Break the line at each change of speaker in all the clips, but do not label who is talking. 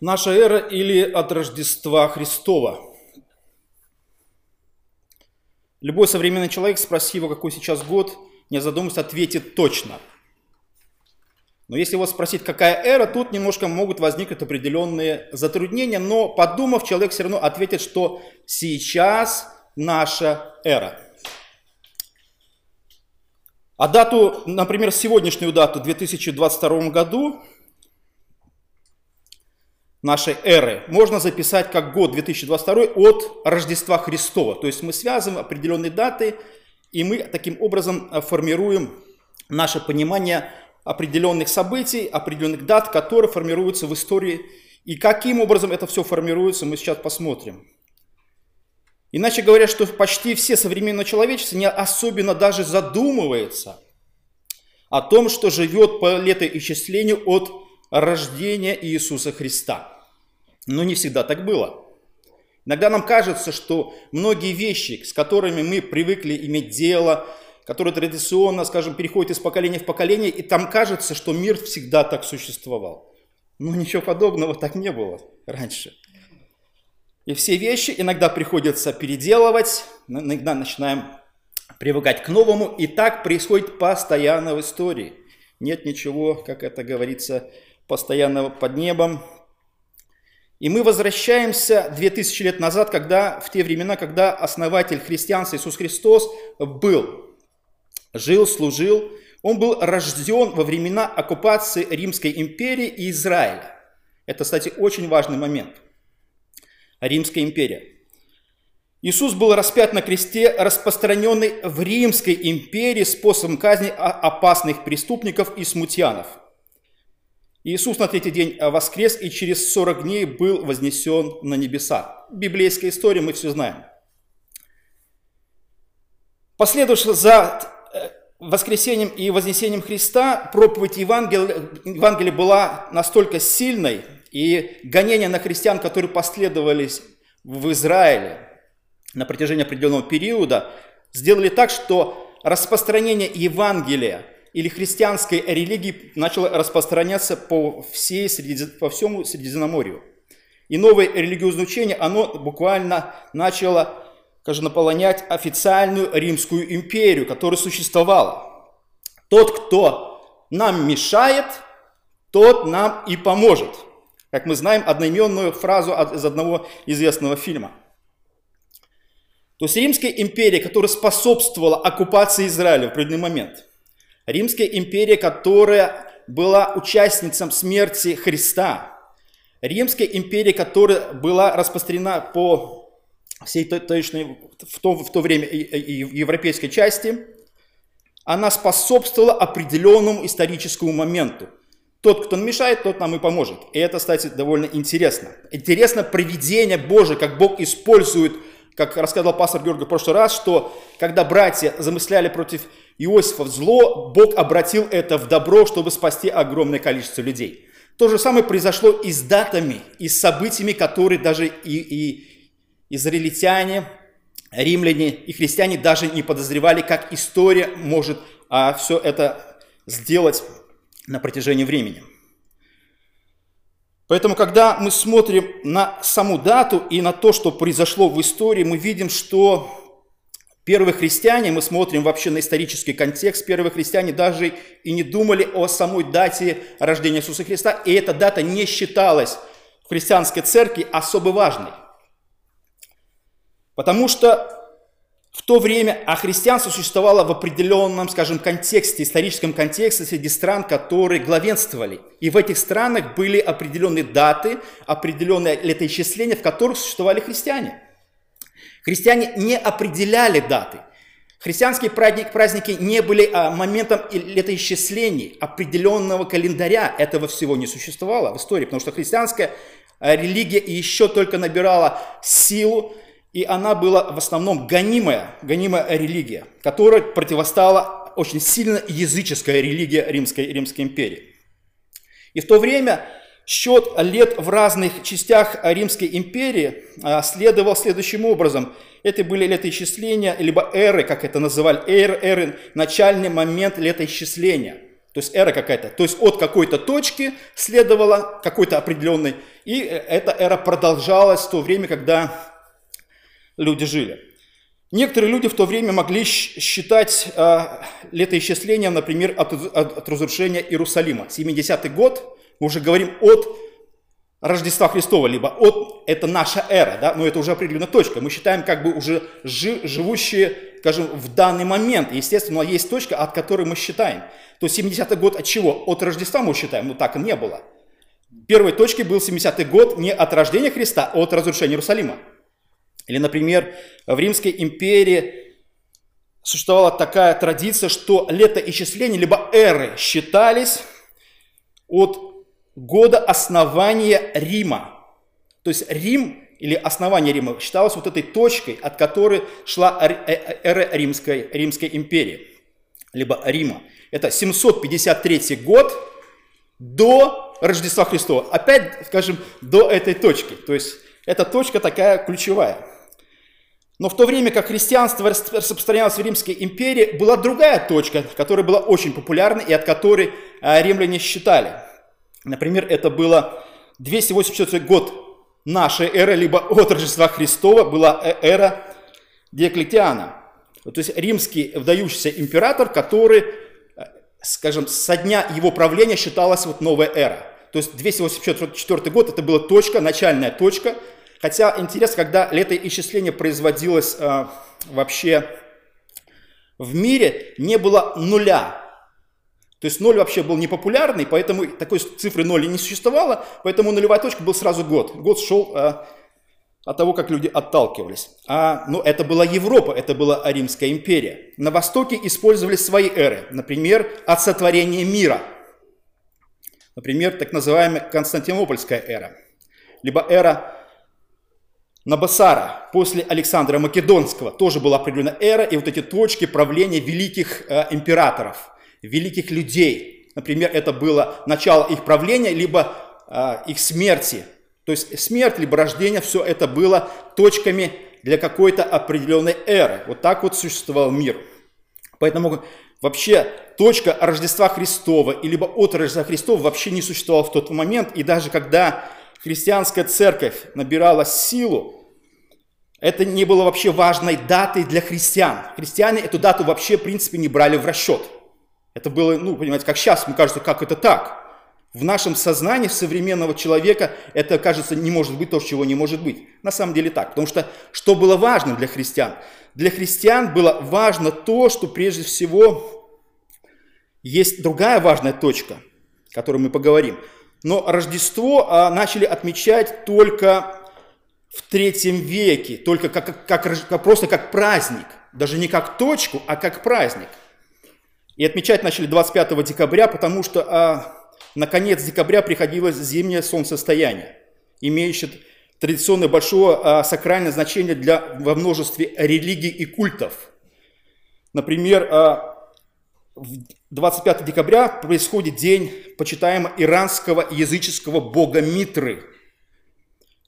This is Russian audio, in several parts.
Наша эра или от Рождества Христова. Любой современный человек, спроси его, какой сейчас год, не задумываясь, ответит точно. Но если его спросить, какая эра, тут немножко могут возникнуть определенные затруднения, но подумав, человек все равно ответит, что сейчас наша эра. А дату, например, сегодняшнюю дату, 2022 году, нашей эры можно записать как год 2022 от Рождества Христова. То есть мы связываем определенные даты, и мы таким образом э, формируем наше понимание определенных событий, определенных дат, которые формируются в истории. И каким образом это все формируется, мы сейчас посмотрим. Иначе говоря, что почти все современное человечество не особенно даже задумывается о том, что живет по летоисчислению от рождения Иисуса Христа. Но не всегда так было. Иногда нам кажется, что многие вещи, с которыми мы привыкли иметь дело, которые традиционно, скажем, переходят из поколения в поколение, и там кажется, что мир всегда так существовал. Но ничего подобного так не было раньше. И все вещи иногда приходится переделывать, иногда начинаем привыкать к новому, и так происходит постоянно в истории. Нет ничего, как это говорится, постоянного под небом, и мы возвращаемся 2000 лет назад, когда, в те времена, когда основатель христианства Иисус Христос был, жил, служил. Он был рожден во времена оккупации Римской империи и Израиля. Это, кстати, очень важный момент. Римская империя. Иисус был распят на кресте, распространенный в Римской империи способом казни опасных преступников и смутьянов – Иисус на третий день э, воскрес и через 40 дней был вознесен на небеса. Библейская история, мы все знаем. Последовавши за э, воскресением и вознесением Христа, проповедь Евангелия, Евангелия была настолько сильной, и гонения на христиан, которые последовались в Израиле на протяжении определенного периода, сделали так, что распространение Евангелия – или христианской религии начало распространяться по, всей, по всему Средиземноморью. И новое религиозное учение, оно буквально начало, скажем, наполнять официальную Римскую империю, которая существовала. Тот, кто нам мешает, тот нам и поможет. Как мы знаем, одноименную фразу из одного известного фильма. То есть Римская империя, которая способствовала оккупации Израиля в определенный момент – Римская империя, которая была участницей смерти Христа. Римская империя, которая была распространена по всей точной, в то, в то время европейской части, она способствовала определенному историческому моменту. Тот, кто мешает, тот нам и поможет. И это, кстати, довольно интересно. Интересно проведение Божие, как Бог использует, как рассказал пастор Георгий в прошлый раз, что когда братья замысляли против Иосифа в зло, Бог обратил это в добро, чтобы спасти огромное количество людей. То же самое произошло и с датами, и с событиями, которые даже и, и израильтяне, римляне и христиане даже не подозревали, как история может а, все это сделать на протяжении времени. Поэтому, когда мы смотрим на саму дату и на то, что произошло в истории, мы видим, что Первые христиане, мы смотрим вообще на исторический контекст, первые христиане даже и не думали о самой дате рождения Иисуса Христа, и эта дата не считалась в христианской церкви особо важной. Потому что в то время а христианство существовало в определенном, скажем, контексте, историческом контексте среди стран, которые главенствовали. И в этих странах были определенные даты, определенные летоисчисления, в которых существовали христиане – Христиане не определяли даты. Христианские праздники, не были а, моментом летоисчислений, определенного календаря. Этого всего не существовало в истории, потому что христианская а, религия еще только набирала силу, и она была в основном гонимая, гонимая религия, которая противостала очень сильно языческая религия Римской, Римской империи. И в то время Счет лет в разных частях Римской империи а, следовал следующим образом. Это были летоисчисления, либо эры, как это называли, эры, эры, начальный момент летоисчисления. То есть эра какая-то. То есть от какой-то точки следовало какой-то определенный И эта эра продолжалась в то время, когда люди жили. Некоторые люди в то время могли считать э, летоисчислением, например, от, от, от разрушения Иерусалима. 70-й год, мы уже говорим от Рождества Христова, либо от, это наша эра, да, но это уже определенная точка. Мы считаем как бы уже жи, живущие, скажем, в данный момент. Естественно, есть точка, от которой мы считаем. То есть 70-й год от чего? От Рождества мы считаем, но так и не было. Первой точкой был 70-й год не от рождения Христа, а от разрушения Иерусалима. Или, например, в Римской империи существовала такая традиция, что летоисчисления, либо эры считались от года основания Рима. То есть Рим или основание Рима считалось вот этой точкой, от которой шла э, э, эра Римской, Римской империи, либо Рима. Это 753 год до Рождества Христова. Опять, скажем, до этой точки. То есть эта точка такая ключевая. Но в то время как христианство распространялось в Римской империи, была другая точка, которая была очень популярна и от которой а, римляне считали. Например, это было 284 год нашей эры, либо от Рождества Христова была э, эра Диоклетиана. То есть римский вдающийся император, который, э, скажем, со дня его правления считалась вот новая эра. То есть 284 год это была точка, начальная точка, Хотя интересно, когда летоисчисление производилось э, вообще в мире, не было нуля. То есть ноль вообще был непопулярный, поэтому такой цифры ноль не существовало, поэтому нулевая точка был сразу год. Год шел э, от того, как люди отталкивались. А, но это была Европа, это была Римская империя. На Востоке использовали свои эры, например, от сотворения мира. Например, так называемая Константинопольская эра, либо эра Набасара после Александра Македонского тоже была определена эра и вот эти точки правления великих э, императоров, великих людей. Например, это было начало их правления, либо э, их смерти. То есть смерть, либо рождение, все это было точками для какой-то определенной эры. Вот так вот существовал мир. Поэтому вообще точка Рождества Христова, либо от Рождества Христова вообще не существовала в тот момент. И даже когда христианская церковь набирала силу, это не было вообще важной датой для христиан. Христиане эту дату вообще, в принципе, не брали в расчет. Это было, ну, понимаете, как сейчас, мне кажется, как это так? В нашем сознании современного человека это, кажется, не может быть то, чего не может быть. На самом деле так. Потому что что было важно для христиан? Для христиан было важно то, что прежде всего есть другая важная точка, о которой мы поговорим. Но Рождество а, начали отмечать только в третьем веке, только как, как, как, просто как праздник, даже не как точку, а как праздник. И отмечать начали 25 декабря, потому что а, на конец декабря приходилось зимнее солнцестояние, имеющее традиционное большое а, сакральное значение для, во множестве религий и культов. Например, а, 25 декабря происходит день почитаемого иранского языческого бога Митры –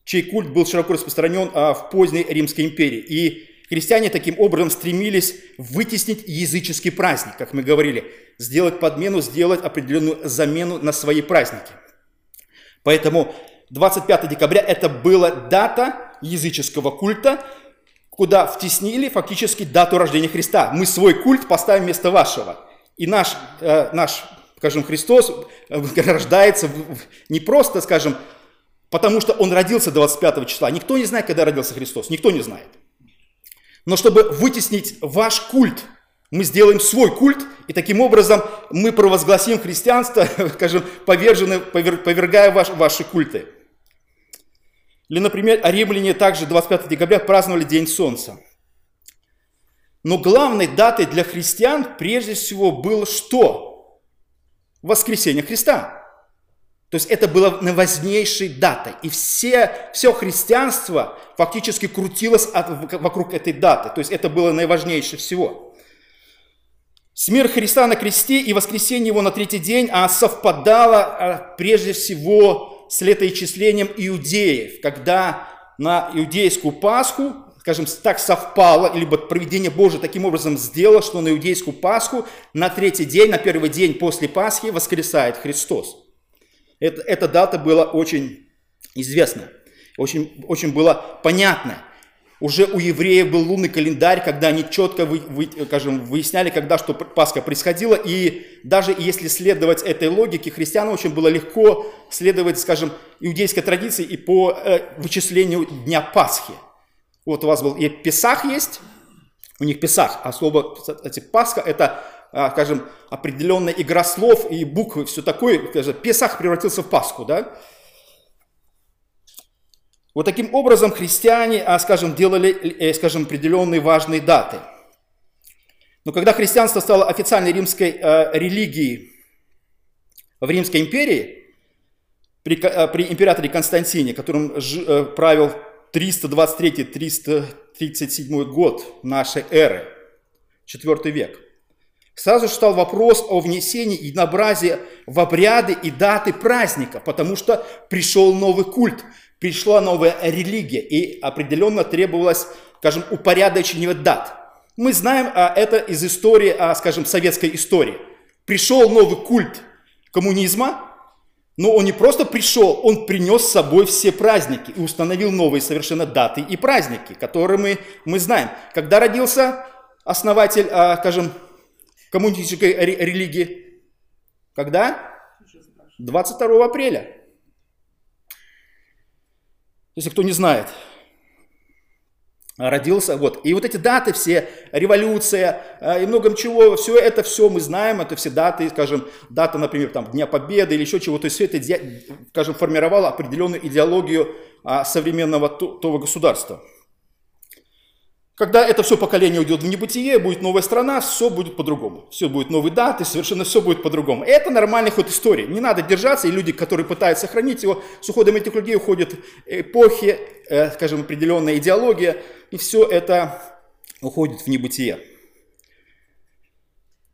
чей культ был широко распространен а, в поздней Римской империи. И христиане таким образом стремились вытеснить языческий праздник, как мы говорили, сделать подмену, сделать определенную замену на свои праздники. Поэтому 25 декабря это была дата языческого культа, куда втеснили фактически дату рождения Христа. Мы свой культ поставим вместо вашего. И наш, э, наш скажем, Христос э, рождается не просто, скажем, потому что он родился 25 числа. Никто не знает, когда родился Христос, никто не знает. Но чтобы вытеснить ваш культ, мы сделаем свой культ, и таким образом мы провозгласим христианство, скажем, повержены, повергая ваш, ваши культы. Или, например, римляне также 25 декабря праздновали День Солнца. Но главной датой для христиан прежде всего было что? Воскресение Христа. То есть это было важнейшей датой. И все, все христианство фактически крутилось от, вокруг этой даты. То есть это было наиважнейшее всего. Смерть Христа на кресте и воскресение его на третий день а совпадало прежде всего с летоисчислением иудеев, когда на иудейскую Пасху, скажем так, совпало, либо проведение Божие таким образом сделало, что на иудейскую Пасху на третий день, на первый день после Пасхи воскресает Христос. Это, эта дата была очень известно. Очень, очень было понятно. Уже у евреев был лунный календарь, когда они четко вы, вы, скажем, выясняли, когда что Пасха происходила. И даже если следовать этой логике, христианам очень было легко следовать, скажем, иудейской традиции и по э, вычислению Дня Пасхи. Вот у вас был и Песах есть, у них Песах, а слово, кстати, Пасха это, скажем, определенная игра слов и буквы, все такое. Скажем, Песах превратился в Пасху, да? Вот таким образом христиане, а, скажем, делали, э, скажем, определенные важные даты. Но когда христианство стало официальной римской э, религией в Римской империи, при, э, при императоре Константине, которым правил 323-337 год нашей эры, 4 век, сразу же стал вопрос о внесении единообразия в обряды и даты праздника, потому что пришел новый культ, пришла новая религия, и определенно требовалось, скажем, упорядочение дат. Мы знаем а, это из истории, а, скажем, советской истории. Пришел новый культ коммунизма, но он не просто пришел, он принес с собой все праздники и установил новые совершенно даты и праздники, которые мы, мы знаем. Когда родился основатель, а, скажем, коммунистической религии? Когда? 22 апреля. Если кто не знает, родился, вот. И вот эти даты все, революция э, и многом чего, все это все мы знаем, это все даты, скажем, дата, например, там, Дня Победы или еще чего-то, все это, скажем, формировало определенную идеологию а, современного того государства. Когда это все поколение уйдет в небытие, будет новая страна, все будет по-другому. Все будет новые даты, совершенно все будет по-другому. Это нормальный ход истории. Не надо держаться, и люди, которые пытаются сохранить его, с уходом этих людей уходят эпохи, э, скажем, определенная идеология, и все это уходит в небытие.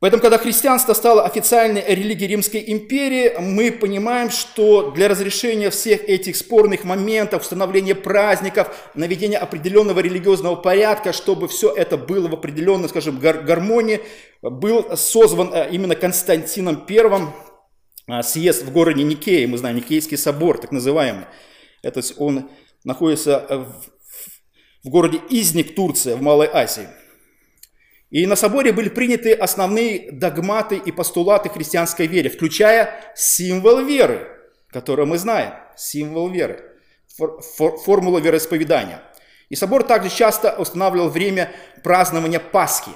Поэтому, когда христианство стало официальной религией Римской империи, мы понимаем, что для разрешения всех этих спорных моментов, установления праздников, наведения определенного религиозного порядка, чтобы все это было в определенной, скажем, гармонии, был созван э, именно Константином I э, съезд в городе Никея, мы знаем, Никейский собор, так называемый. Это он находится в, в городе Изник, Турция, в Малой Азии. И на соборе были приняты основные догматы и постулаты христианской веры, включая символ веры, который мы знаем, символ веры, фор, фор, формула вероисповедания. И собор также часто устанавливал время празднования Пасхи.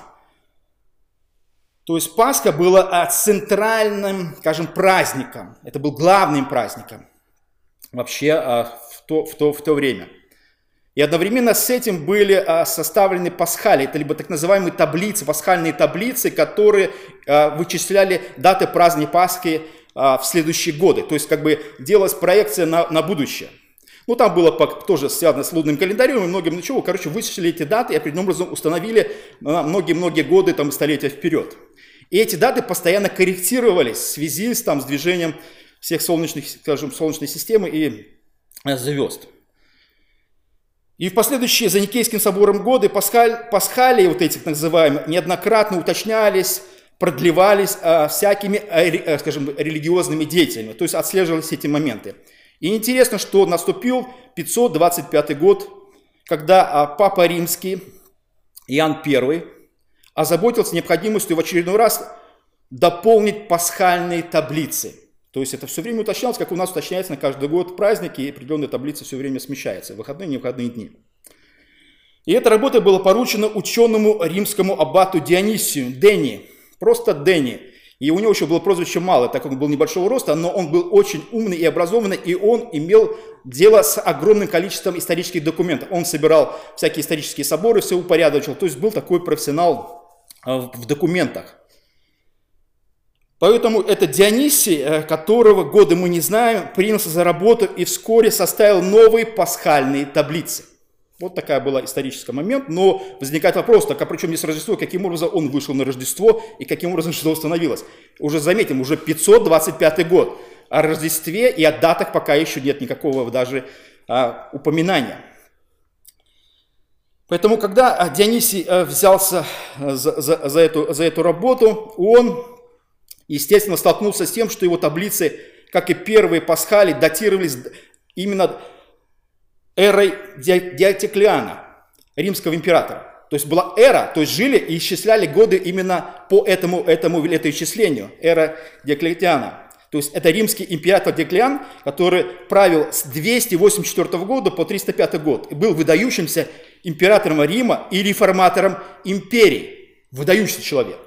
То есть Пасха была центральным, скажем, праздником. Это был главным праздником вообще а, в то, в то, в то время. И одновременно с этим были а, составлены пасхали, это либо так называемые таблицы, пасхальные таблицы, которые а, вычисляли даты праздника Пасхи а, в следующие годы. То есть как бы делалась проекция на, на будущее. Ну, там было тоже связано с лунным календарем и многим ничего. Короче, вычислили эти даты и определенным образом установили многие-многие годы, там, столетия вперед. И эти даты постоянно корректировались в связи с, там, с движением всех солнечных, скажем, солнечной системы и звезд. И в последующие за Никейским собором годы пасхаль, пасхалии, вот эти так называемые, неоднократно уточнялись, продлевались а, всякими, а, а, скажем, религиозными деятелями, то есть отслеживались эти моменты. И интересно, что наступил 525 год, когда а, Папа Римский Иоанн I озаботился необходимостью в очередной раз дополнить пасхальные таблицы – то есть это все время уточнялось, как у нас уточняется на каждый год праздники, и определенная таблица все время смещается, выходные, не выходные дни. И эта работа была поручена ученому римскому аббату Дионисию, Дени, просто Дени. И у него еще было прозвище мало, так как он был небольшого роста, но он был очень умный и образованный, и он имел дело с огромным количеством исторических документов. Он собирал всякие исторические соборы, все упорядочил, то есть был такой профессионал а, в документах. Поэтому это Дионисий, э, которого годы мы не знаем, принялся за работу и вскоре составил новые пасхальные таблицы. Вот такая была исторический момент, но возникает вопрос, так а при чем здесь Рождество, каким образом он вышел на Рождество и каким образом что установилось? Уже заметим, уже 525 год. О Рождестве и о датах пока еще нет никакого даже а, упоминания. Поэтому, когда Дионисий э, взялся э, за, за, за, эту, за эту работу, он естественно, столкнулся с тем, что его таблицы, как и первые пасхали, датировались именно эрой Диотеклиана, римского императора. То есть была эра, то есть жили и исчисляли годы именно по этому, этому летоисчислению, эра Диоклетиана. То есть это римский император Диоклетиан, который правил с 284 года по 305 год и был выдающимся императором Рима и реформатором империи. Выдающийся человек.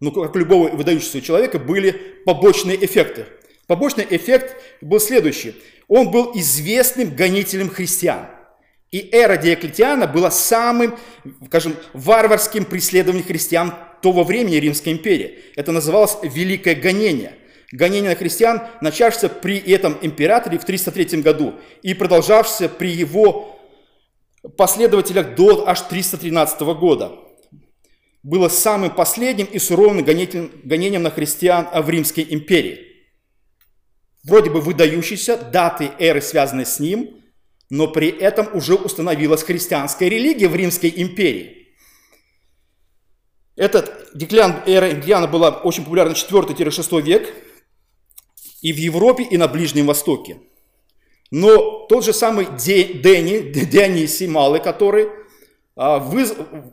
Но как любого выдающегося человека были побочные эффекты. Побочный эффект был следующий. Он был известным гонителем христиан. И эра Диоклетиана была самым, скажем, варварским преследованием христиан того времени Римской империи. Это называлось Великое гонение. Гонение на христиан, начавшееся при этом императоре в 303 году и продолжавшееся при его последователях до аж 313 года. Было самым последним и суровым гонением на христиан в Римской империи. Вроде бы выдающиеся даты эры, связанные с ним – но при этом уже установилась христианская религия в Римской империи. Этот Диклиан, эра Диана была очень популярна 4-6 век и в Европе, и на Ближнем Востоке. Но тот же самый Дени, Дионисий Малый, который, а,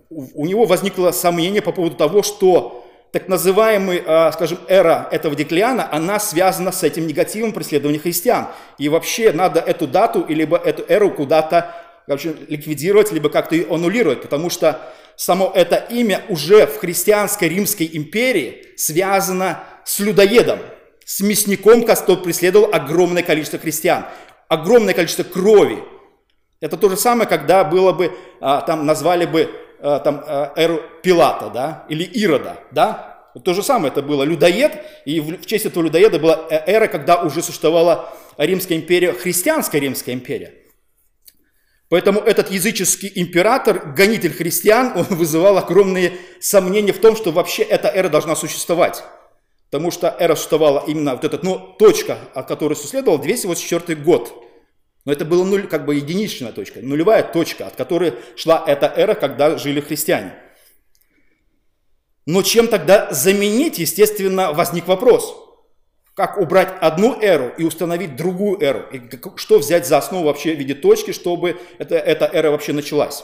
у него возникло сомнение по поводу того, что так называемая, скажем, эра этого Деклиана, она связана с этим негативом преследования христиан. И вообще надо эту дату, либо эту эру куда-то вообще, ликвидировать, либо как-то ее аннулировать, потому что само это имя уже в христианской Римской империи связано с людоедом, с мясником, который преследовал огромное количество христиан, огромное количество крови. Это то же самое, когда было бы, а, там назвали бы Э, там, э, эру Пилата, да, или Ирода, да, то же самое это было людоед, и в честь этого людоеда была э, эра, когда уже существовала Римская империя, христианская Римская империя. Поэтому этот языческий император, гонитель христиан, он вызывал огромные сомнения в том, что вообще эта эра должна существовать. Потому что эра существовала именно вот эта, ну, точка, от которой следовал 284 год. Но это была нуль, как бы единичная точка, нулевая точка, от которой шла эта эра, когда жили христиане. Но чем тогда заменить, естественно, возник вопрос. Как убрать одну эру и установить другую эру? И что взять за основу вообще в виде точки, чтобы это, эта эра вообще началась?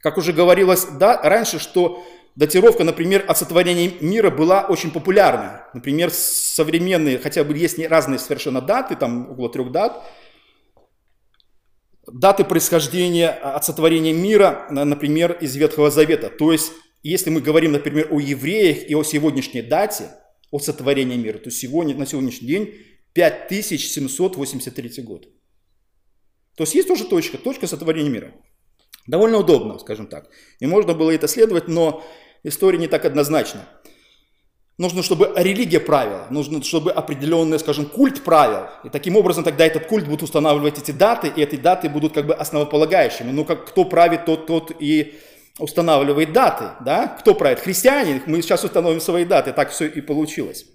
Как уже говорилось да, раньше, что датировка, например, от сотворения мира была очень популярна. Например, современные, хотя бы есть разные совершенно даты, там около трех дат – даты происхождения от сотворения мира, например, из Ветхого Завета. То есть, если мы говорим, например, о евреях и о сегодняшней дате, о сотворении мира, то сегодня, на сегодняшний день 5783 год. То есть есть тоже точка, точка сотворения мира. Довольно удобно, скажем так. И можно было это следовать, но история не так однозначна. Нужно, чтобы религия правила, нужно, чтобы определенный, скажем, культ правил. И таким образом тогда этот культ будет устанавливать эти даты, и эти даты будут как бы основополагающими. Ну, как кто правит, тот, тот и устанавливает даты, да? Кто правит? Христиане, мы сейчас установим свои даты, так все и получилось.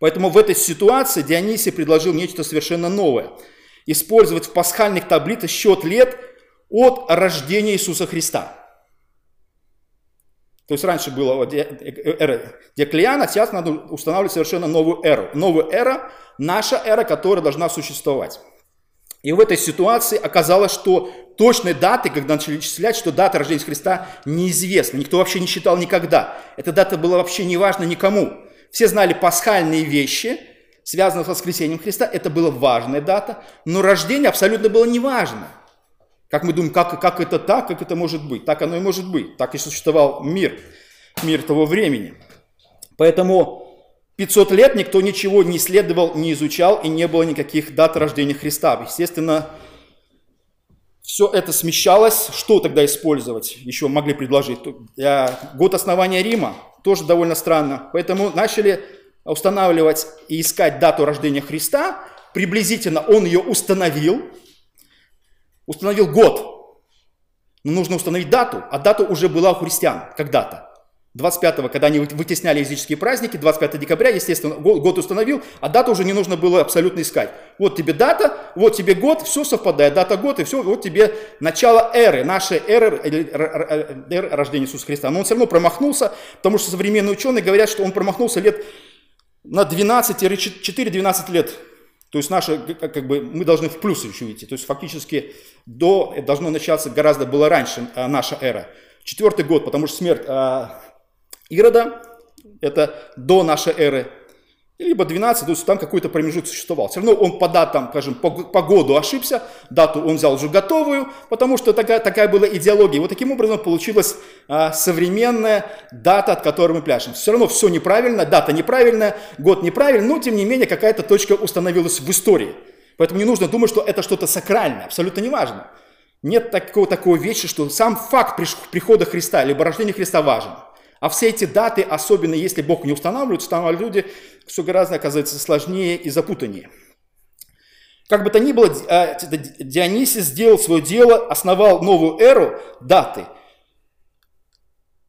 Поэтому в этой ситуации Дионисий предложил нечто совершенно новое. Использовать в пасхальных таблицах счет лет от рождения Иисуса Христа. То есть раньше была эра Деклиана, сейчас надо устанавливать совершенно новую эру. Новая эра, наша эра, которая должна существовать. И в этой ситуации оказалось, что точной даты, когда начали числять, что дата рождения Христа неизвестна. Никто вообще не считал никогда. Эта дата была вообще не важна никому. Все знали пасхальные вещи, связанные с воскресением Христа. Это была важная дата, но рождение абсолютно было неважно. Как мы думаем, как, как это так, как это может быть? Так оно и может быть. Так и существовал мир, мир того времени. Поэтому 500 лет никто ничего не исследовал, не изучал, и не было никаких дат рождения Христа. Естественно, все это смещалось. Что тогда использовать? Еще могли предложить. Год основания Рима тоже довольно странно. Поэтому начали устанавливать и искать дату рождения Христа. Приблизительно он ее установил, установил год. Но нужно установить дату, а дата уже была у христиан когда-то. 25-го, когда они вытесняли языческие праздники, 25 декабря, естественно, год установил, а дату уже не нужно было абсолютно искать. Вот тебе дата, вот тебе год, все совпадает, дата, год, и все, вот тебе начало эры, нашей эры, эры рождения Иисуса Христа. Но он все равно промахнулся, потому что современные ученые говорят, что он промахнулся лет на 12-4-12 лет То есть наше, как бы, мы должны в плюс еще идти. То есть фактически до, должно начаться гораздо было раньше а, наша эра. Четвертый год, потому что смерть а, Ирода, это до нашей эры либо 12, то есть там какой-то промежуток существовал. Все равно он по датам, скажем, по, по году ошибся, дату он взял уже готовую, потому что такая, такая была идеология. Вот таким образом получилась а, современная дата, от которой мы пляшем. Все равно все неправильно, дата неправильная, год неправильный, но тем не менее какая-то точка установилась в истории. Поэтому не нужно думать, что это что-то сакральное, абсолютно не важно. Нет такого, такого вещи, что сам факт прихода Христа, либо рождения Христа важен. А все эти даты, особенно если Бог не устанавливает, устанавливают люди, все гораздо оказывается сложнее и запутаннее. Как бы то ни было, а, Дионисий сделал свое дело, основал новую эру, даты,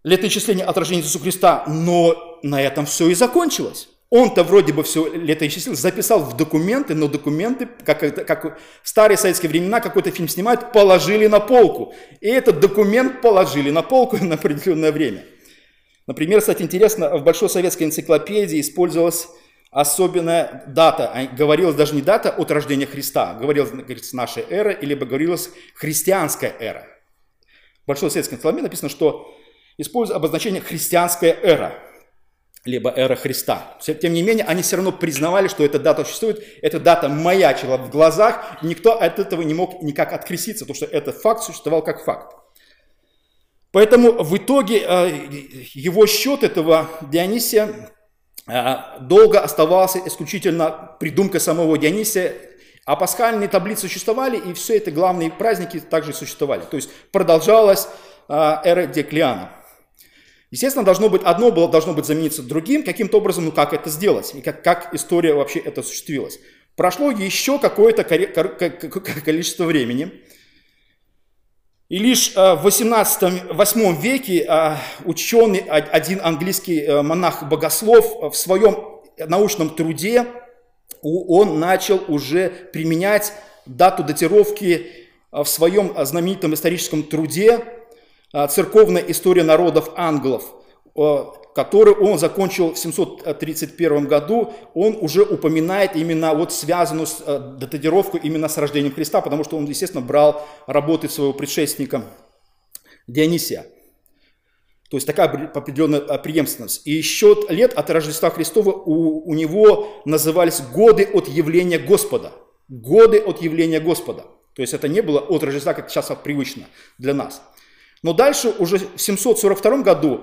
летоисчисления от Иисуса Христа, но на этом все и закончилось. Он-то вроде бы все летоисчислил, записал в документы, но документы, как, как в старые советские времена какой-то фильм снимают, положили на полку. И этот документ положили на полку на определенное время – Например, кстати, интересно, в Большой советской энциклопедии использовалась особенная дата. А говорилось даже не дата от рождения Христа, говорилось, говорится, наша эра, или говорилось христианская эра. В Большой советской энциклопедии написано, что используется обозначение христианская эра, либо эра Христа. Тем не менее, они все равно признавали, что эта дата существует, эта дата маячила в глазах, никто от этого не мог никак откреститься, потому что этот факт существовал как факт. Поэтому в итоге э, его счет этого Дионисия э, долго оставался исключительно придумкой самого Дионисия, а пасхальные таблицы существовали, и все это главные праздники также существовали. То есть продолжалась э, эра Деклиана. Естественно, должно быть, одно было, должно быть замениться другим, каким-то образом, ну как это сделать, и как, как история вообще это осуществилась. Прошло еще какое-то количество времени, и лишь э, в 18-8 веке э, ученый, один английский э, монах-богослов в своем научном труде, он начал уже применять дату датировки в своем знаменитом историческом труде «Церковная история народов англов», который он закончил в 731 году, он уже упоминает именно вот связанную с э, датировку именно с рождением Христа, потому что он, естественно, брал работы своего предшественника Дионисия. То есть такая определенная э, преемственность. И счет лет от Рождества Христова у, у него назывались годы от явления Господа. Годы от явления Господа. То есть это не было от Рождества, как сейчас привычно для нас. Но дальше, уже в 742 году,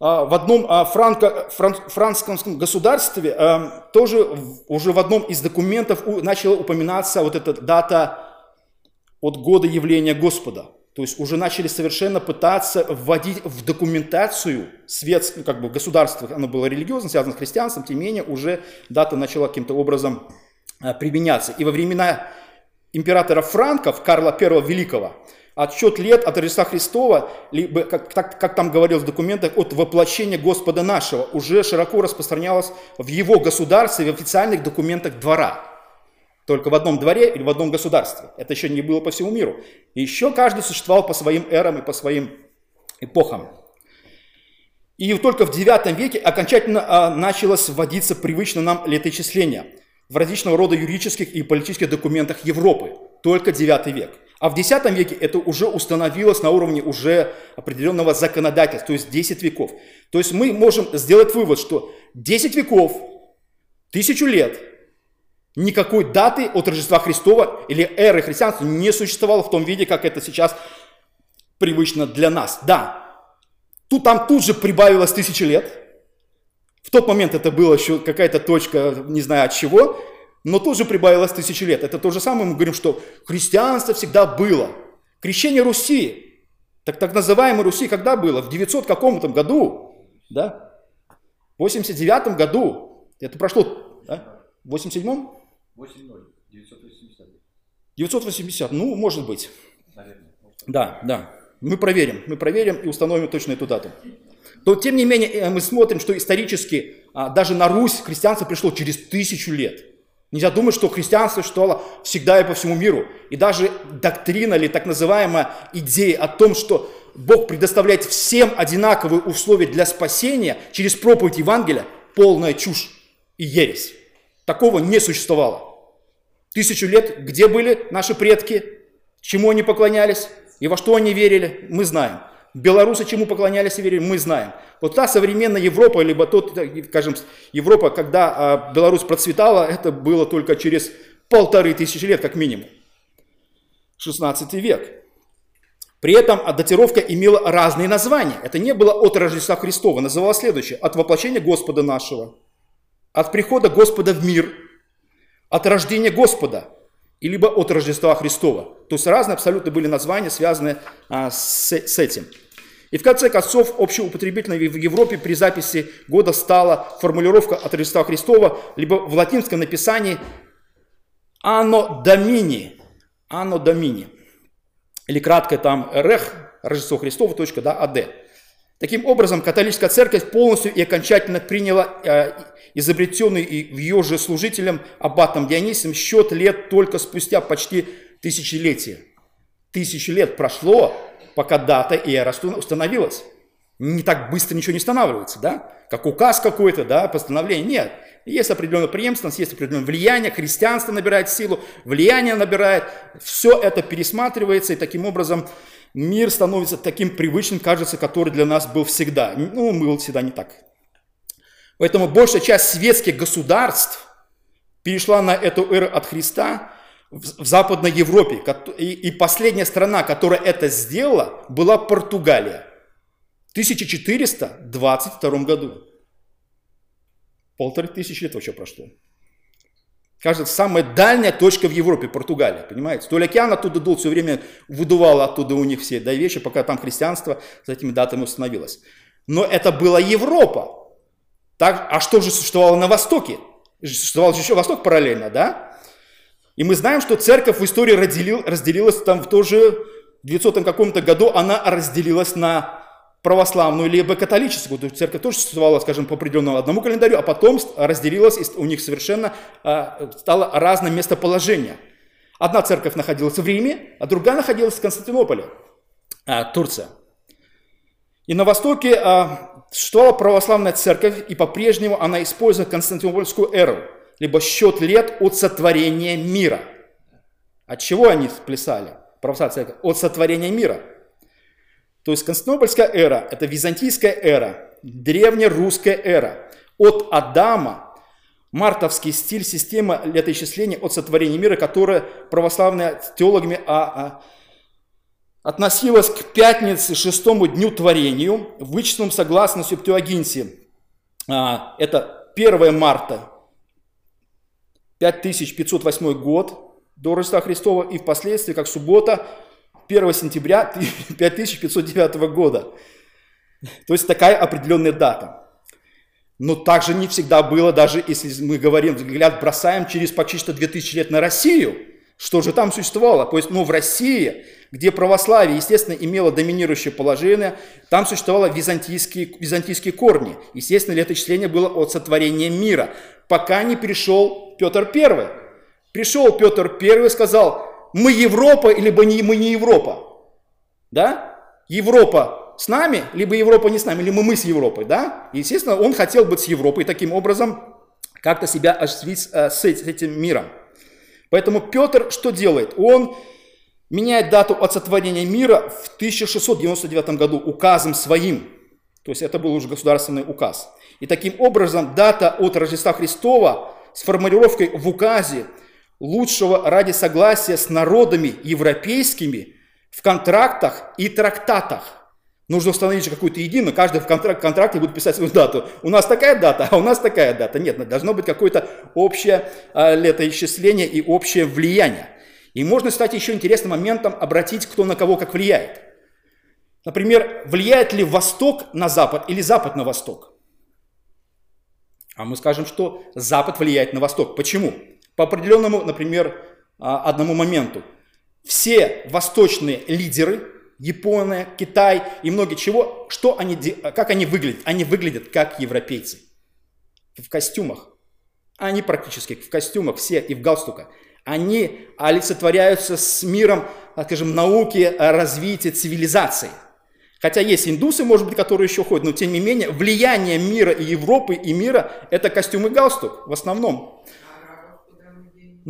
в одном а, франко, фран, французском государстве а, тоже уже в одном из документов начала упоминаться вот эта дата от года явления Господа. То есть уже начали совершенно пытаться вводить в документацию свет, как бы государство, оно было религиозно, связано с христианством, тем не менее уже дата начала каким-то образом применяться. И во времена императора Франков, Карла I Великого, отсчет лет от Рождества Христова, либо, как, как, как там говорилось в документах, от воплощения Господа нашего, уже широко распространялось в его государстве, в официальных документах двора. Только в одном дворе или в одном государстве. Это еще не было по всему миру. И еще каждый существовал по своим эрам и по своим эпохам. И только в IX веке окончательно а, началось вводиться привычно нам летоисчисление в различного рода юридических и политических документах Европы. Только IX век. А в X веке это уже установилось на уровне уже определенного законодательства, то есть 10 веков. То есть мы можем сделать вывод, что 10 веков, тысячу лет, никакой даты от Рождества Христова или эры христианства не существовало в том виде, как это сейчас привычно для нас. Да, тут, там тут же прибавилось тысячи лет. В тот момент это было еще какая-то точка, не знаю от чего, но тоже прибавилось тысячи лет. Это то же самое мы говорим, что христианство всегда было. Крещение Руси, так, так называемой Руси, когда было? В 900 каком-то году, да? В 89 году. Это прошло, да? В 87-м?
8-0, 980.
980, ну, может быть. Наверное. Да, да. Мы проверим, мы проверим и установим точно эту дату. То, тем не менее, э, мы смотрим, что исторически а, даже на Русь христианство пришло через тысячу лет. Нельзя думать, что христианство существовало всегда и по всему миру. И даже доктрина или так называемая идея о том, что Бог предоставляет всем одинаковые условия для спасения через проповедь Евангелия, полная чушь и ересь. Такого не существовало. Тысячу лет где были наши предки, чему они поклонялись и во что они верили, мы знаем. Белорусы чему поклонялись и верили, мы знаем. Вот та современная Европа, либо тот, скажем, Европа, когда а, Беларусь процветала, это было только через полторы тысячи лет, как минимум. 16 век. При этом датировка имела разные названия. Это не было от Рождества Христова, называлось следующее. От воплощения Господа нашего, от прихода Господа в мир, от рождения Господа, и либо от Рождества Христова. То есть разные абсолютно были названия, связанные а, с, с этим. И в конце концов, общеупотребительной в Европе при записи года стала формулировка от Рождества Христова, либо в латинском написании «Anno Domini», «Anno Domini», или кратко там «Рех», Рождество Христово, точка, да, АД. Таким образом, католическая церковь полностью и окончательно приняла э, изобретенный в ее же служителем аббатом Дионисием счет лет только спустя почти тысячелетие. Тысячи лет прошло, пока дата и эра установилась. Не так быстро ничего не устанавливается, да? Как указ какой-то, да, постановление. Нет. Есть определенная преемственность, есть определенное влияние, христианство набирает силу, влияние набирает. Все это пересматривается, и таким образом мир становится таким привычным, кажется, который для нас был всегда. Ну, был всегда не так. Поэтому большая часть светских государств перешла на эту эру от Христа, в Западной Европе. И последняя страна, которая это сделала, была Португалия. В 1422 году. Полторы тысячи лет вообще прошло. Кажется, самая дальняя точка в Европе, Португалия, понимаете? То ли океан оттуда дул, все время выдувало оттуда у них все да, вещи, пока там христианство с этими датами установилось. Но это была Европа. Так, а что же существовало на Востоке? Существовал еще Восток параллельно, да? И мы знаем, что церковь в истории разделил, разделилась там в тоже 900 каком-то году, она разделилась на православную либо католическую. То есть церковь тоже существовала, скажем, по определенному одному календарю, а потом разделилась, и у них совершенно а, стало разное местоположение. Одна церковь находилась в Риме, а другая находилась в Константинополе, а, Турция. И на Востоке а, существовала православная церковь, и по-прежнему она использует Константинопольскую эру – либо счет лет от сотворения мира. От чего они плясали? Православная церковь. От сотворения мира. То есть Константинопольская эра – это византийская эра, древнерусская эра. От Адама мартовский стиль системы летоисчисления от сотворения мира, которая православные теологами а, а, относилась к пятнице, шестому дню творению, вычислом согласно Септуагинте. А, это 1 марта 5508 год до Рождества Христова и впоследствии, как суббота, 1 сентября 5509 года. То есть такая определенная дата. Но также не всегда было, даже если мы говорим, взгляд бросаем через почти что 2000 лет на Россию, что же там существовало. То есть, ну, в России, где православие, естественно, имело доминирующее положение, там существовали византийские, византийские корни. Естественно, летоисчисление было от сотворения мира, пока не пришел Петр I. Пришел Петр I и сказал, мы Европа, либо не, мы не Европа. Да? Европа с нами, либо Европа не с нами, либо мы с Европой. Да? Естественно, он хотел быть с Европой, таким образом как-то себя осуществить э, с этим миром. Поэтому Петр что делает? Он меняет дату от сотворения мира в 1699 году указом своим. То есть это был уже государственный указ. И таким образом дата от Рождества Христова с формулировкой в указе лучшего ради согласия с народами европейскими в контрактах и трактатах. Нужно установить какую-то единую, каждый в контракт, контракте будет писать свою дату. У нас такая дата, а у нас такая дата. Нет, должно быть какое-то общее а, летоисчисление и общее влияние. И можно, кстати, еще интересным моментом обратить, кто на кого как влияет. Например, влияет ли Восток на Запад или Запад на Восток? А мы скажем, что Запад влияет на Восток. Почему? По определенному, например, а, одному моменту. Все восточные лидеры, Япония, Китай и многие чего, что они, как они выглядят? Они выглядят как европейцы. В костюмах. Они практически в костюмах все и в галстуках. Они олицетворяются с миром, скажем, науки, развития, цивилизации – Хотя есть индусы, может быть, которые еще ходят, но тем не менее влияние мира и Европы и мира – это костюм и галстук в основном.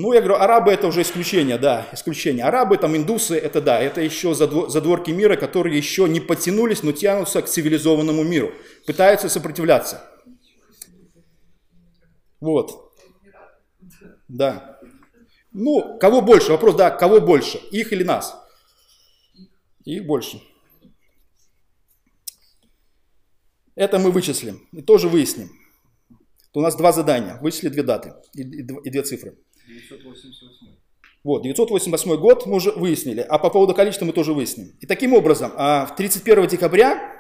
Ну, я говорю, арабы это уже исключение, да, исключение. Арабы, там, индусы, это да, это еще задворки мира, которые еще не потянулись, но тянутся к цивилизованному миру, пытаются сопротивляться. Вот. Да. Ну, кого больше? Вопрос, да, кого больше? Их или нас? Их больше. Это мы вычислим и тоже выясним. У нас два задания. Вычисли две даты и, две цифры. 988. Вот, 988 год мы уже выяснили, а по поводу количества мы тоже выясним. И таким образом, а, в 31 декабря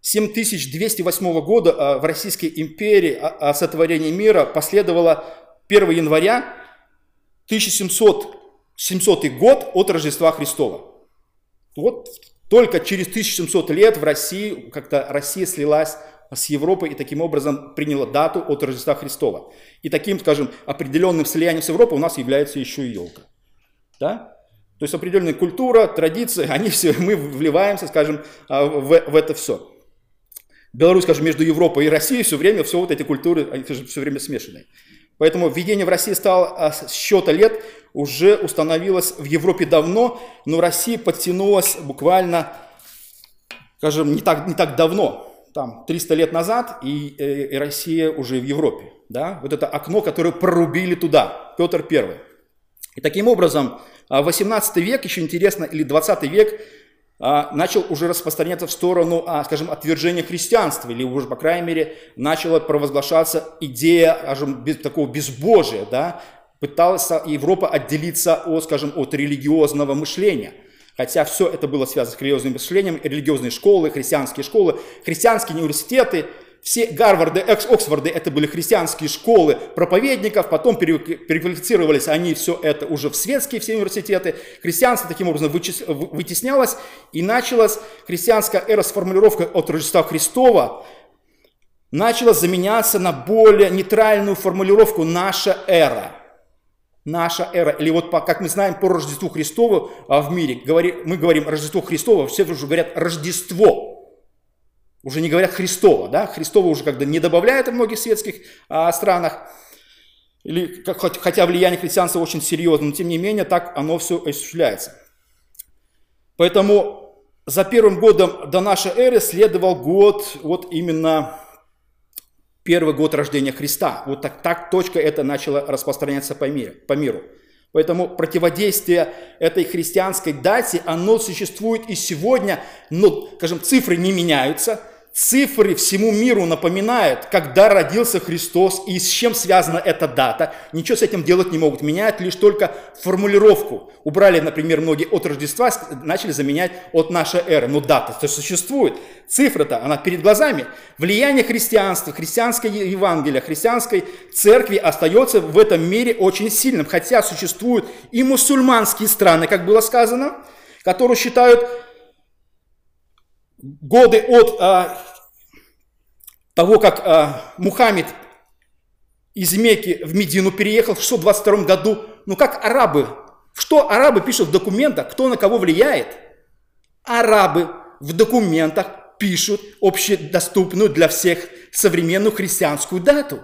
7208 года а, в Российской империи о сотворении мира последовало 1 января 1700 700 год от Рождества Христова. Вот только через 1700 лет в России, как-то Россия слилась с Европой и таким образом приняла дату от Рождества Христова. И таким, скажем, определенным слиянием с Европой у нас является еще и елка. Да? То есть определенная культура, традиции, они все, мы вливаемся, скажем, а, в, в это все. Беларусь, скажем, между Европой и Россией все время, все вот эти культуры, они все время смешаны. Поэтому введение в России стало а, с счета лет, уже установилось в Европе давно, но Россия подтянулась буквально, скажем, не так, не так давно там 300 лет назад, и, э, и Россия уже в Европе. Да? Вот это окно, которое прорубили туда, Петр I. И таким образом, 18 а, век, еще интересно, или 20 век, а, начал уже распространяться в сторону, а, скажем, отвержения христианства, или уже, по крайней мере, начала провозглашаться идея, скажем, такого безбожия, да, пыталась Европа отделиться от, скажем, от религиозного мышления – Хотя все это было связано с религиозным мышлением, религиозные школы, христианские школы, христианские университеты, все Гарварды, Оксфорды, это были христианские школы проповедников, потом переквалифицировались они все это уже в светские все университеты. Христианство таким образом вытеснялось, и началась христианская эра с формулировкой от Рождества Христова, начала заменяться на более нейтральную формулировку «наша эра» наша эра. Или вот, как мы знаем, по Рождеству Христову а, в мире, мы говорим Рождество Христово, все уже говорят Рождество. Уже не говорят Христово, да? Христово уже когда не добавляют в многих светских а, странах. Или, хоть, хотя влияние христианства очень серьезно, но тем не менее так оно все осуществляется. Поэтому за первым годом до нашей эры следовал год вот именно первый год рождения Христа. Вот так, так точка это начала распространяться по миру. По миру. Поэтому противодействие этой христианской дате, оно существует и сегодня, но, скажем, цифры не меняются – Цифры всему миру напоминают, когда родился Христос и с чем связана эта дата. Ничего с этим делать не могут. Меняют лишь только формулировку. Убрали, например, многие от Рождества, начали заменять от нашей эры. Но дата-то существует. Цифра-то, она перед глазами. Влияние христианства, христианской Евангелия, христианской церкви остается в этом мире очень сильным. Хотя существуют и мусульманские страны, как было сказано, которые считают годы от а, того, как а, Мухаммед из Мекки в Медину переехал в 622 году, ну как арабы, что арабы пишут в документах, кто на кого влияет? Арабы в документах пишут общедоступную для всех современную христианскую дату.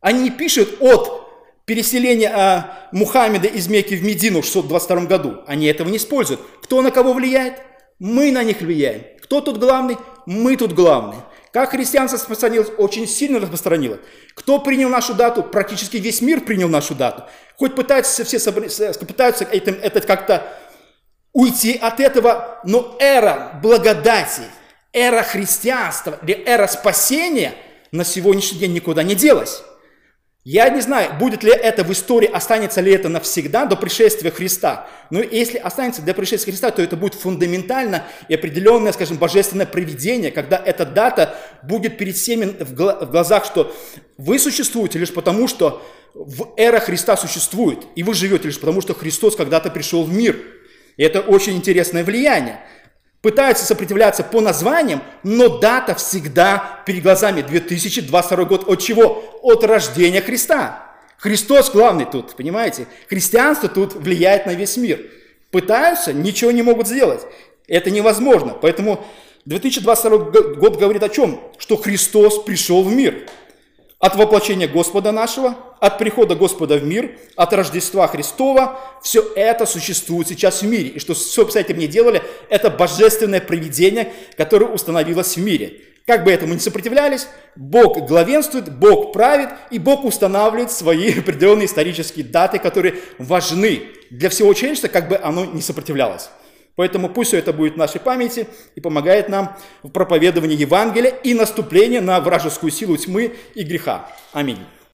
Они пишут от переселения а, Мухаммеда из Мекки в Медину в 622 году. Они этого не используют. Кто на кого влияет? Мы на них влияем. Кто тут главный? Мы тут главные. Как христианство распространилось? Очень сильно распространилось. Кто принял нашу дату? Практически весь мир принял нашу дату. Хоть пытаются все пытаются этим, это как-то уйти от этого, но эра благодати, эра христианства, эра спасения на сегодняшний день никуда не делась. Я не знаю, будет ли это в истории, останется ли это навсегда до пришествия Христа. Но если останется до пришествия Христа, то это будет фундаментально и определенное, скажем, божественное проведение, когда эта дата будет перед всеми в глазах, что вы существуете лишь потому, что в эра Христа существует, и вы живете лишь потому, что Христос когда-то пришел в мир. И это очень интересное влияние пытаются сопротивляться по названиям, но дата всегда перед глазами 2022 год. От чего? От рождения Христа. Христос главный тут, понимаете? Христианство тут влияет на весь мир. Пытаются, ничего не могут сделать. Это невозможно. Поэтому 2022 год говорит о чем? Что Христос пришел в мир. От воплощения Господа нашего, от прихода Господа в мир, от Рождества Христова, все это существует сейчас в мире. И что все с этим не делали, это божественное проведение, которое установилось в мире. Как бы этому не сопротивлялись, Бог главенствует, Бог правит, и Бог устанавливает свои определенные исторические даты, которые важны для всего человечества, как бы оно не сопротивлялось. Поэтому пусть все это будет в нашей памяти и помогает нам в проповедовании Евангелия и наступлении на вражескую силу тьмы и греха. Аминь.